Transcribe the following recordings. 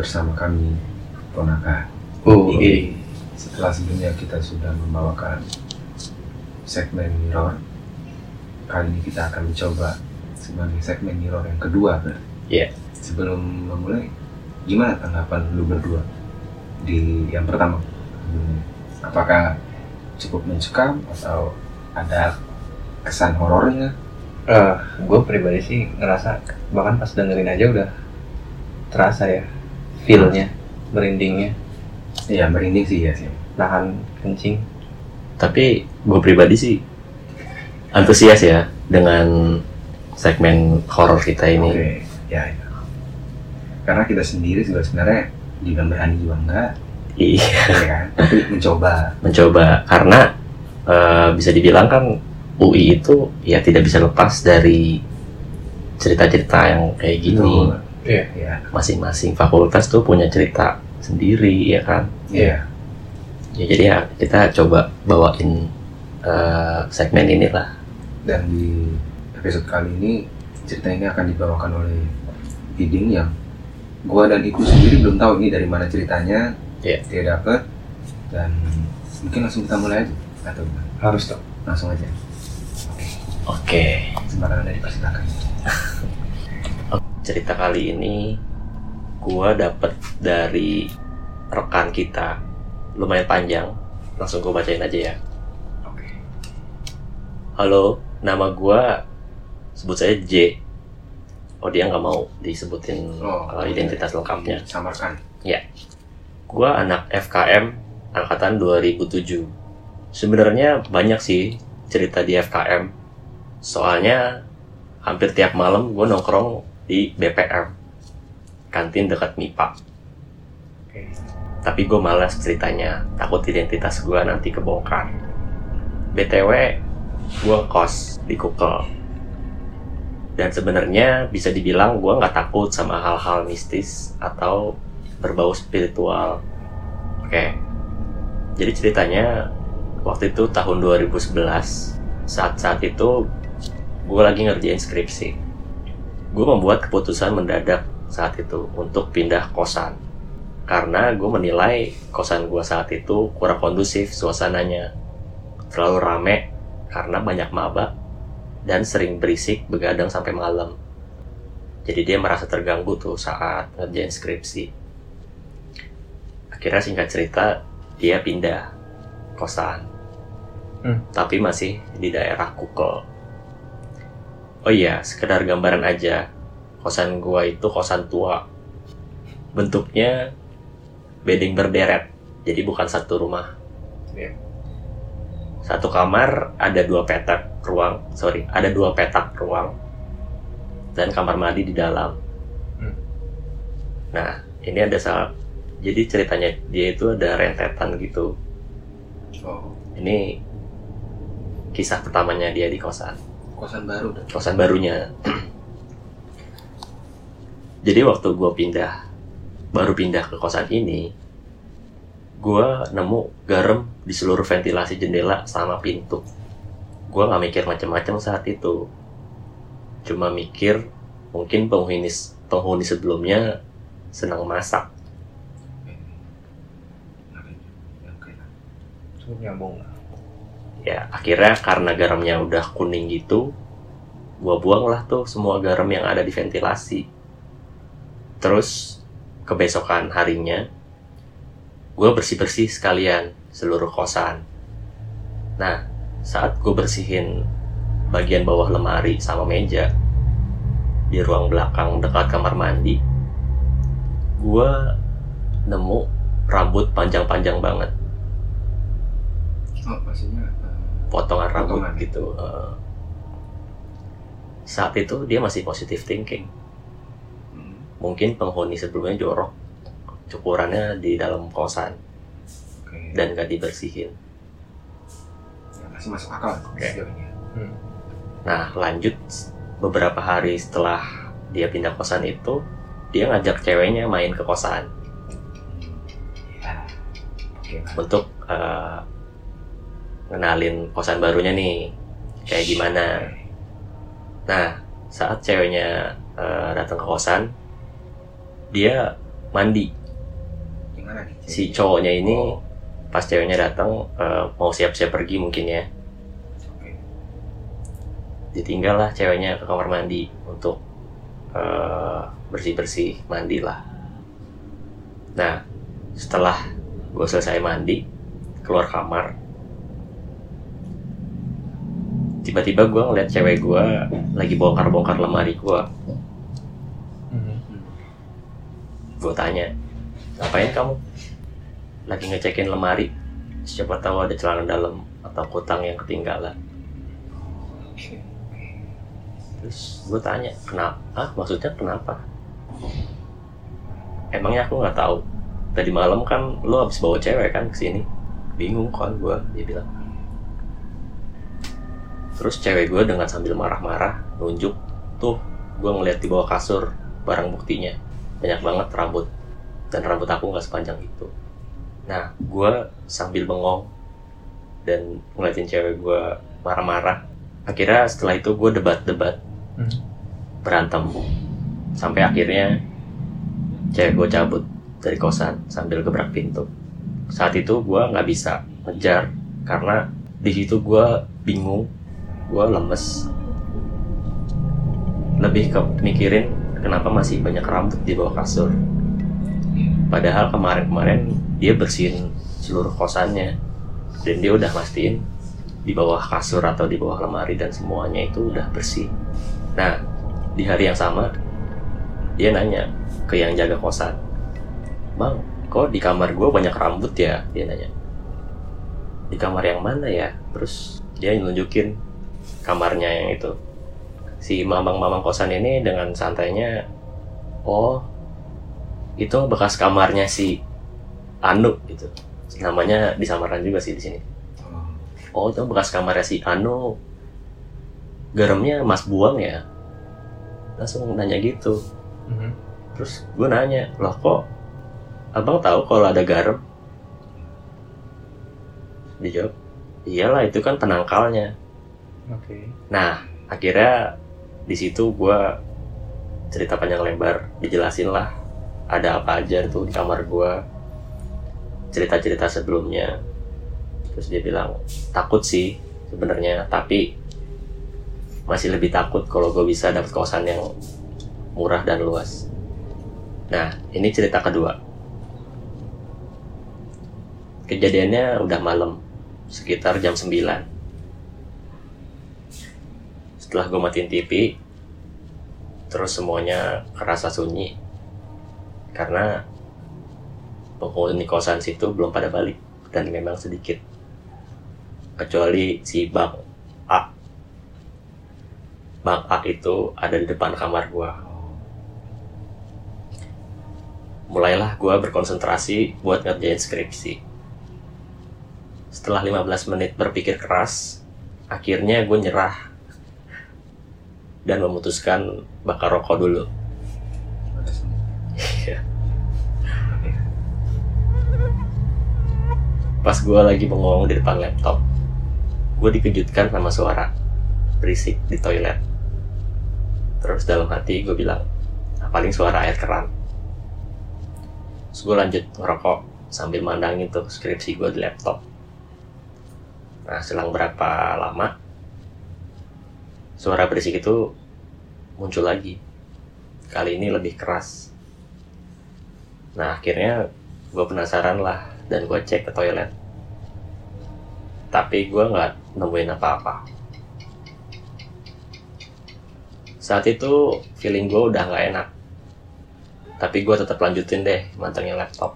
Bersama kami Ponaka. Oh, Ini setelah sebelumnya kita sudah membawakan segmen mirror, kali ini kita akan mencoba sebagai segmen mirror yang kedua. Ber. Iya. Sebelum memulai, gimana tanggapan lu berdua di yang pertama? Hmm, Apakah cukup mencekam atau ada kesan horornya? Eh, gue pribadi sih ngerasa bahkan pas dengerin aja udah terasa ya feel-nya, merindingnya, Iya, merinding sih ya sih. nahan kencing. Tapi gue pribadi sih antusias ya dengan segmen horor kita ini. Oke, ya, ya. Karena kita sendiri juga sebenarnya dibilang berani juga enggak, Iya, ya kan? Tapi mencoba. mencoba karena eh, bisa dibilang kan UI itu ya tidak bisa lepas dari cerita-cerita yang kayak gini. Betul. Iya. Ya, Masing-masing fakultas tuh punya cerita sendiri ya kan. iya. Ya jadi ya kita coba bawain eh, segmen inilah. Dan di episode kali ini cerita ini akan dibawakan oleh Iding yang gua dan Iku sendiri belum tahu ini dari mana ceritanya. Iya. Dia dapet dan mungkin langsung kita mulai aja atau gimana? Harus dong. langsung aja. Oke. Sembarangan dari persilakan. cerita kali ini gua dapet dari rekan kita. Lumayan panjang. Langsung gua bacain aja ya. Oke. halo nama gua sebut saya J. Oh dia nggak mau disebutin Oh, uh, identitas lengkapnya. Samarkan. gua anak FKM angkatan 2007 sebenarnya banyak sih cerita di FKM soalnya hampir tiap malam gua nongkrong di BPM kantin dekat MIPA. Oke. tapi gue malas ceritanya takut identitas gue nanti kebongkar. Btw gue kos di Kukel. Dan sebenarnya bisa dibilang gue nggak takut sama hal-hal mistis atau berbau spiritual. Oke. Jadi ceritanya waktu itu tahun 2011 saat-saat itu gue lagi ngerjain skripsi gue membuat keputusan mendadak saat itu untuk pindah kosan. Karena gue menilai kosan gue saat itu kurang kondusif suasananya. Terlalu rame karena banyak maba dan sering berisik begadang sampai malam. Jadi dia merasa terganggu tuh saat ngerjain skripsi. Akhirnya singkat cerita dia pindah kosan. Hmm. tapi masih di daerah Kukel oh iya sekedar gambaran aja. Kosan gua itu kosan tua. Bentuknya bedding berderet jadi bukan satu rumah. Iya. satu kamar ada dua petak ruang sorry ada dua petak ruang dan kamar mandi di dalam. Hmm. nah ini ada salah jadi ceritanya dia itu ada rentetan gitu. Oh, ini kisah pertamanya dia di kosan kosan baru dah. kosan barunya. Jadi waktu gue pindah, baru pindah ke kosan ini, gue nemu garam di seluruh ventilasi jendela sama pintu. Gue nggak mikir macam-macam saat itu, cuma mikir mungkin penghuni penghuni sebelumnya senang masak. Nyambung. Ya akhirnya karena garamnya udah kuning gitu, gue buang lah tuh semua garam yang ada di ventilasi. Terus kebesokan harinya, gue bersih-bersih sekalian seluruh kosan. Nah, saat gue bersihin bagian bawah lemari sama meja di ruang belakang dekat kamar mandi, gue nemu rambut panjang-panjang banget, Oh, potongan rambut Potongan. gitu. Eh, saat itu dia masih positive thinking. hmm, Mungkin penghuni sebelumnya jorok, cukurannya di dalam kosan Oke. dan gak dibersihin. Ya, masih masuk akal sejauh ini. Nah, lanjut beberapa hari setelah dia pindah kosan itu, dia ngajak ceweknya main ke kosan Ya. Oke lah. untuk eh, ngenalin kosan barunya nih kayak gimana. Nah, saat ceweknya eh, datang ke kosan, dia mandi. Gimana nih? si cowoknya ini Oh, pas ceweknya datang eh, mau siap-siap pergi mungkin ya. Ditinggal lah ceweknya ke kamar mandi untuk eh, bersih-bersih mandi lah. Nah setelah gue selesai mandi keluar kamar tiba-tiba gue ngeliat cewek gue lagi bongkar-bongkar lemari gue Mhm. gue tanya ngapain kamu? Lagi ngecekin lemari. Siapa tahu ada celana dalam atau kutang yang ketinggalan. Terus gue tanya kenapa? Ah maksudnya kenapa? Emangnya aku nggak tahu. Tadi malam kan lo habis bawa cewek kan ke sini. Bingung kan gue dia bilang terus cewek gue dengan sambil marah-marah nunjuk tuh gue ngeliat di bawah kasur barang buktinya. Banyak banget rambut. Dan rambut aku nggak sepanjang itu. Nah gue sambil bengong dan ngeliatin cewek gue marah-marah akhirnya setelah itu gue debat-debat. Mhm. berantem. Sampai akhirnya cewek gue cabut dari kosan sambil gebrak pintu. Saat itu gue nggak bisa ngejar karena di situ gue bingung gue lemes lebih ke mikirin kenapa masih banyak rambut di bawah kasur padahal kemarin-kemarin dia bersihin seluruh kosannya dan dia udah mastiin di bawah kasur atau di bawah lemari dan semuanya itu udah bersih Nah, di hari yang sama, dia nanya ke yang jaga kosan, Bang, kok di kamar gue banyak rambut ya? Dia nanya. Di kamar yang mana ya? Terus dia nunjukin kamarnya yang itu. Si mamang-mamang kosan ini dengan santainya, oh, itu bekas kamarnya si Anu gitu. Namanya disamaran juga sih di sini. Oh, Oh, itu bekas kamarnya si Anu. Garamnya Mas buang ya? Langsung nanya gitu. Mhm. Terus gue nanya, loh kok abang tahu kalau ada garam? Dijawab, iyalah itu kan penangkalnya. Oke. Nah, akhirnya di situ gue cerita panjang lebar, dijelasin lah ada apa aja tuh di kamar gue, cerita-cerita sebelumnya. Terus dia bilang takut sih sebenarnya, tapi masih lebih takut kalau gue bisa dapet kosan yang murah dan luas. Nah, ini cerita kedua. Kejadiannya udah malam, sekitar jam 9 setelah gue matiin TV terus semuanya kerasa sunyi. Karena penghuni kosan situ belum pada balik dan memang sedikit. Kecuali si Bang A. Bang A itu ada di depan kamar gue mulailah gue berkonsentrasi buat ngerjain skripsi. Setelah 15 menit berpikir keras akhirnya gue nyerah dan memutuskan bakar rokok dulu. Iya. Pas gue lagi bengong di depan laptop, gue dikejutkan sama suara berisik di toilet. Terus dalam hati gue bilang, "Ah, paling suara air keran. Terus gue lanjut ngerokok sambil mandangin tuh skripsi gue di laptop. Nah, selang berapa lama, suara berisik itu muncul lagi. Kali ini lebih keras. Nah, akhirnya gue penasaran lah dan gue cek ke toilet. Tapi gue nggak nemuin apa-apa. Saat itu feeling gue udah nggak enak. Tapi gue tetap lanjutin deh mantengin laptop.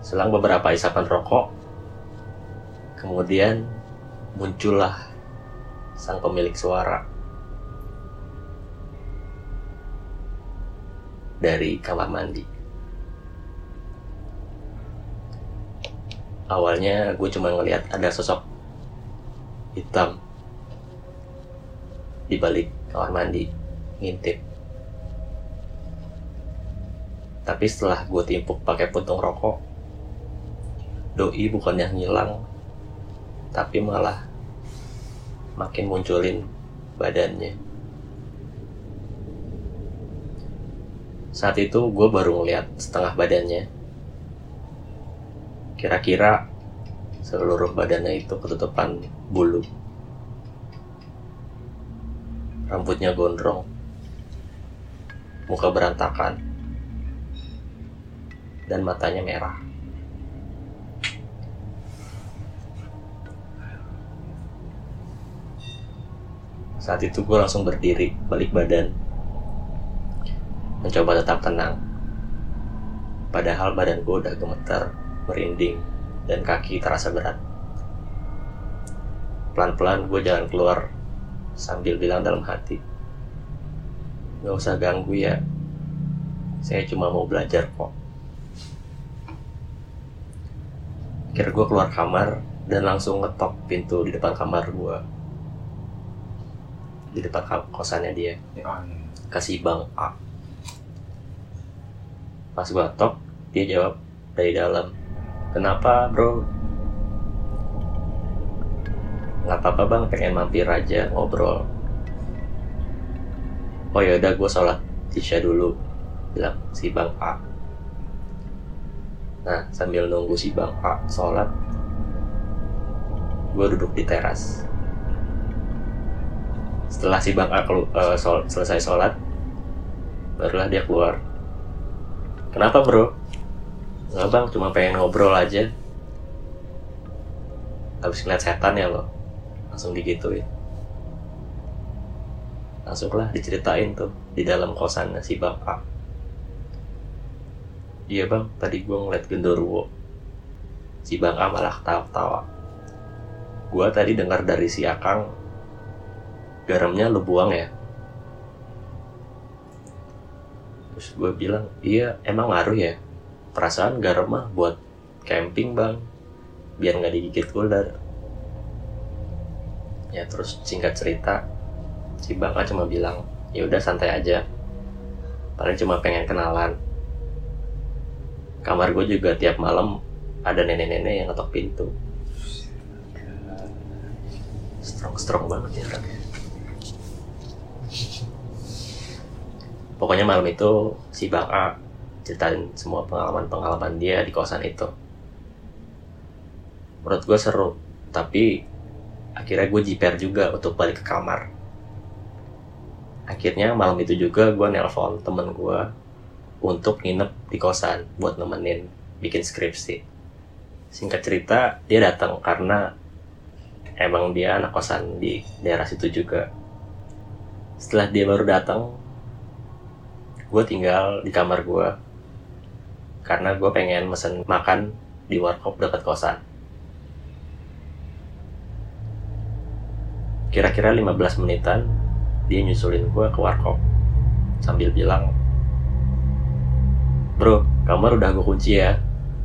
Selang beberapa isapan rokok, kemudian muncullah sang pemilik suara dari kamar mandi. Awalnya gue cuma ngelihat ada sosok hitam di balik kamar mandi ngintip. Tapi setelah gue timpuk pakai puntung rokok, doi bukan yang ngilang, tapi malah makin munculin badannya. Saat itu gue baru ngeliat setengah badannya. Kira-kira seluruh badannya itu ketutupan bulu. Rambutnya gondrong. Muka berantakan. Dan matanya merah. Saat itu gue langsung berdiri, balik badan. Mencoba tetap tenang. Padahal badan gue udah gemeter, merinding, dan kaki terasa berat. Pelan-pelan gue jalan keluar sambil bilang dalam hati. Gak usah ganggu ya. Saya cuma mau belajar kok. Akhirnya gue keluar kamar dan langsung ngetok pintu di depan kamar gue. Di depan kosannya dia. Iya. kasih bang A. Pas gua tok dia jawab dari dalam kenapa bro? Nggak apa-apa bang pengen mampir aja ngobrol. Oh ya udah gue sholat isya dulu bilang si bang A. Nah sambil nunggu si bang A sholat gue duduk di teras setelah si bang kelu- eh, sol- selesai sholat barulah dia keluar. Kenapa bro? Nggak bang cuma pengen ngobrol aja. Habis ngeliat setan ya lo? Langsung digituin. Langsunglah diceritain tuh di dalam kosannya si A. Iya bang tadi gue ngeliat genderuwo. Si bang A malah ketawa-ketawa. Gue tadi dengar dari si Akang garamnya lu buang ya. Terus gue bilang iya emang ngaruh ya? Perasaan garam mah buat camping bang. Biar nggak digigit ular. Ya terus singkat cerita si bang A cuma bilang ya udah santai aja. Paling cuma pengen kenalan. Kamar gue juga tiap malam ada nenek-nenek yang ngetok pintu. Strong strong banget ya orangnya pokoknya malam itu si Bang A ceritain semua pengalaman-pengalaman dia di kosan itu. Menurut gue seru tapi akhirnya gue jiper juga untuk balik ke kamar. Akhirnya malam itu juga gue nelpon temen gue untuk nginep di kosan buat nemenin bikin skripsi. Singkat cerita dia datang karena emang dia anak kosan di daerah situ juga. Setelah dia baru datang gue tinggal di kamar gue karena gue pengen mesen makan di warkop dekat kosan. Kira-kira 15 menitan dia nyusulin gue ke warkop. Sambil bilang bro kamar udah gue kunci ya.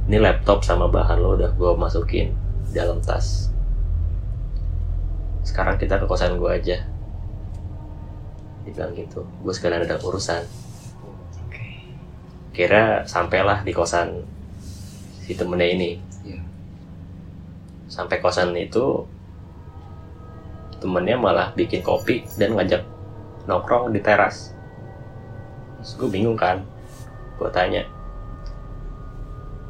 Ini laptop sama bahan lo udah gue masukin dalam tas. Sekarang kita ke kosan gue aja. Dia bilang gitu. Gue sekalian ada urusan kira sampailah di kosan si temennya ini. Iya. sampai kosan itu temennya malah bikin kopi dan ngajak nongkrong di teras. Terus gue bingung kan gue tanya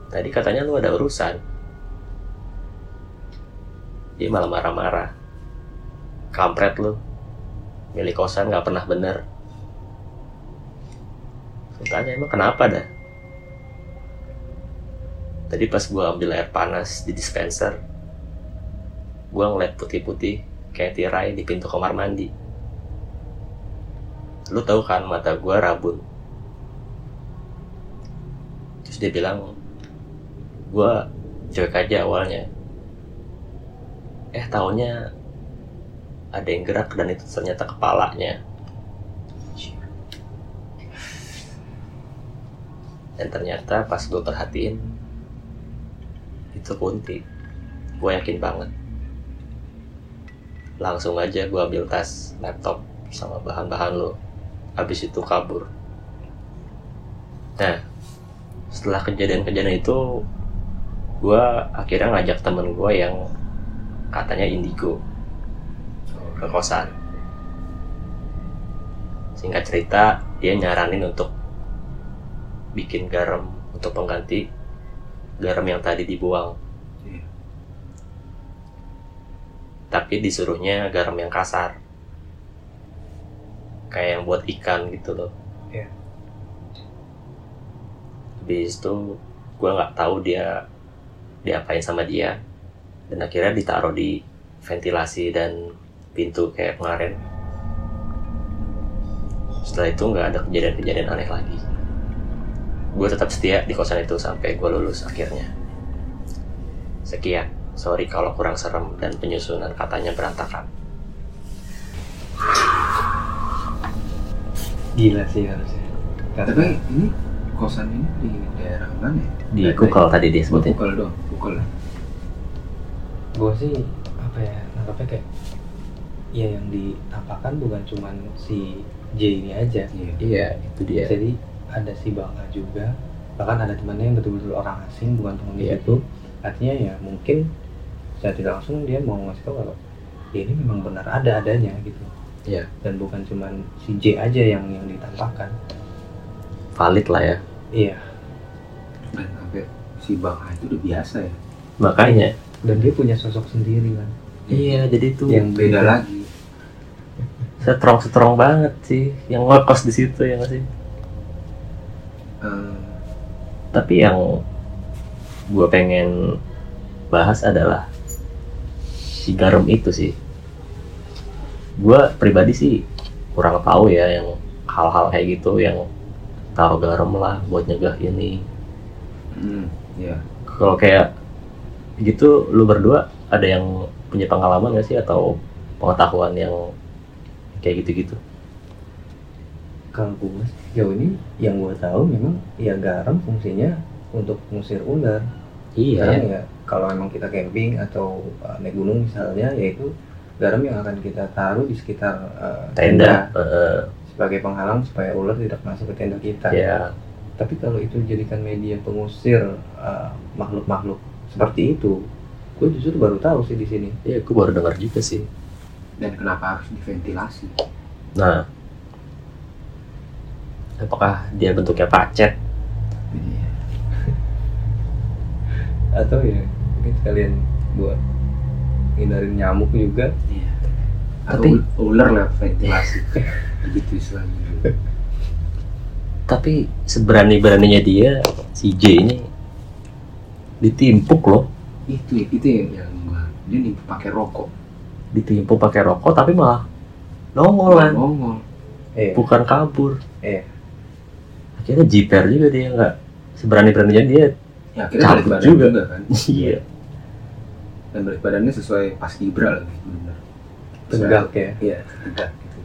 tadi katanya lu ada urusan. Dia malah marah-marah. Kampret lu milik kosan nggak pernah bener Tanya emang kenapa dah tadi pas gue ambil air panas di dispenser gue ngeliat putih-putih kayak tirai di pintu kamar mandi. Lu tahu kan mata gue rabun. Terus dia bilang gue cuek aja awalnya. Eh taunya ada yang gerak dan itu ternyata kepalanya dan ternyata pas gue perhatiin itu kunti. Gue yakin banget. Langsung aja gue ambil tas laptop sama bahan-bahan lo habis itu kabur. Nah setelah kejadian-kejadian itu gue akhirnya ngajak temen gue yang katanya indigo. Ke kosan. Singkat cerita dia nyaranin untuk bikin garam untuk pengganti garam yang tadi dibuang. Iya. Tapi disuruhnya garam yang kasar. Kayak yang buat ikan gitu loh. Iya. Habis itu gue nggak tahu dia diapain sama dia dan akhirnya ditaruh di ventilasi dan pintu kayak kemarin setelah itu nggak ada kejadian-kejadian aneh lagi gue tetap setia di kosan itu sampai gue lulus akhirnya sekian sorry kalau kurang serem dan penyusunan katanya berantakan Gila sih harusnya. Tapi ini kosan ini di daerah mana ya? di Daerah- Google tadi Oh, disebutin Kukul doang, Kukul. gue sih apa ya nangkapnya kayak ya yang ditampakkan bukan cuman si J ini aja Iya. iya itu dia jadi ada si Bangga juga. Bahkan ada temannya yang betul-betul orang asing bukan penghuni Iya. itu artinya ya mungkin secara tidak langsung dia mau ngasih tahu kalau ya ini memang benar ada adanya gitu. Iya. dan bukan cuman si J aja yang yang ditampakkan. Valid lah ya. Iya. Dan sampai si Bang A itu udah biasa ya. makanya. Dan dia punya sosok sendiri kan. Iya jadi tuh yang Beda beda lagi. strong strong banget sih. Yang ngekos di situ ya nggak sih Eh, tapi yang gue pengen bahas adalah si garam itu sih. Gue pribadi sih kurang tahu ya yang hal-hal kayak gitu yang taruh garam lah buat nyegah ini. Hmm, ya. kalau kayak gitu lu berdua ada yang punya pengalaman gak sih atau pengetahuan yang kayak gitu-gitu kalau gue jauh ini yang gue tahu memang ya garam fungsinya untuk mengusir ular. Sekarang ya kalau memang kita camping atau uh, naik gunung misalnya yaitu garam yang akan kita taruh di sekitar uh, tenda. eh, sebagai penghalang supaya ular tidak masuk ke tenda kita. ya Tapi kalau itu dijadikan media pengusir uh, makhluk-makhluk seperti itu, gue justru baru tahu sih di sini. ya gue baru dengar juga sih. Dan kenapa harus diventilasi? nah apakah dia bentuknya pacet Iya. Atau ya mungkin sekalian buat hindarin nyamuk juga. Iya. Atau Tapi- ul- ular lewat ventilasi. Begitu istilahnya. dulu. tapi seberani-beraninya dia si J ini ditimpuk loh Itu itu yang, dia nih pakai rokok. ditimpuk pakai rokok tapi malah nongol kan Ngomong. Eh, bukan kabur Iya. Akhirnya jiper juga dia nggak seberani-beraninya dia Ya akhirnya balik Cabut badan juga. juga. kan. iya Dan balik badannya sesuai pas Ibra lagi benar. tegak ya. Iya, tegak gitu.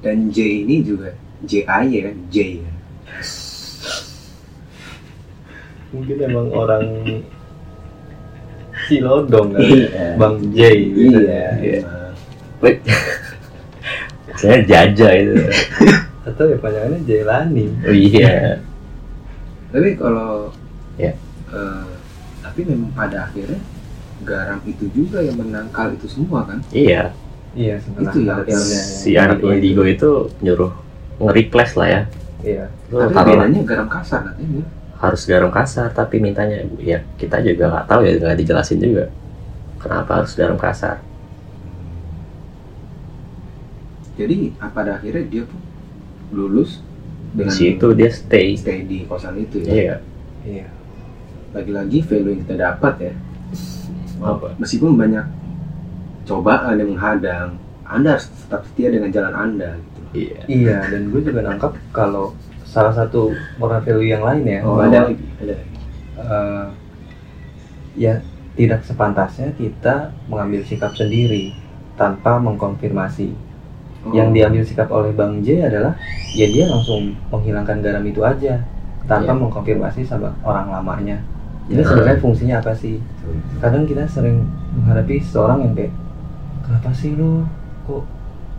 Dan J ini juga J A Y kan, J ya. Mungkin emang orang Cilodong kan. Iya. Bang J gitu. Iya. Iya. emang. saya jaja itu Atau ya panjangannya Jailani. oh iya Tapi kalau Ya. eh, tapi memang pada akhirnya garam itu juga yang menangkal itu semua kan? iya Iya sebenarnya. Itu ya, yang- si anak indigo itu nyuruh nge-replace lah ya Iya. Tapi bedanya garam kasar katanya. harus garam kasar tapi mintanya ya kita juga nggak tahu ya nggak dijelasin juga kenapa harus garam kasar Jadi pada akhirnya dia pun lulus di dengan situ dia stay stay di kosan itu ya. iya Iya. Lagi-lagi value yang kita dapat ya. apa Meskipun banyak cobaan yang menghadang, Anda harus tetap setia dengan jalan Anda gitu. iya Iya, dan gue juga nangkap kalau salah satu moral value yang lain ya, Oh, ada lagi, ada lagi. eh, ya tidak sepantasnya kita mengambil sikap sendiri tanpa mengkonfirmasi. Oh, Yang diambil sikap oleh Bang J adalah ya dia langsung menghilangkan garam itu aja tanpa Iya. mengkonfirmasi sama orang lamanya. Ini Ya. sebenarnya fungsinya apa sih? Kadang kita sering menghadapi seseorang yang kayak kenapa sih lu kok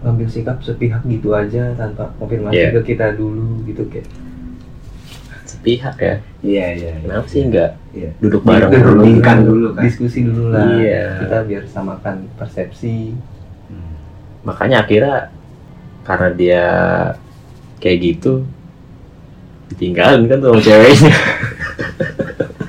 ngambil sikap sepihak gitu aja tanpa konfirmasi Iya. ke kita dulu gitu kayak sepihak ya Iya, iya. iya. kenapa sih nggak Iya. duduk bareng Duduk dulu Rundingkan dulu kan. diskusi dulu lah Iya. kita biar samakan persepsi. Makanya akhirnya karena dia kayak gitu ditinggalin kan tuh ceweknya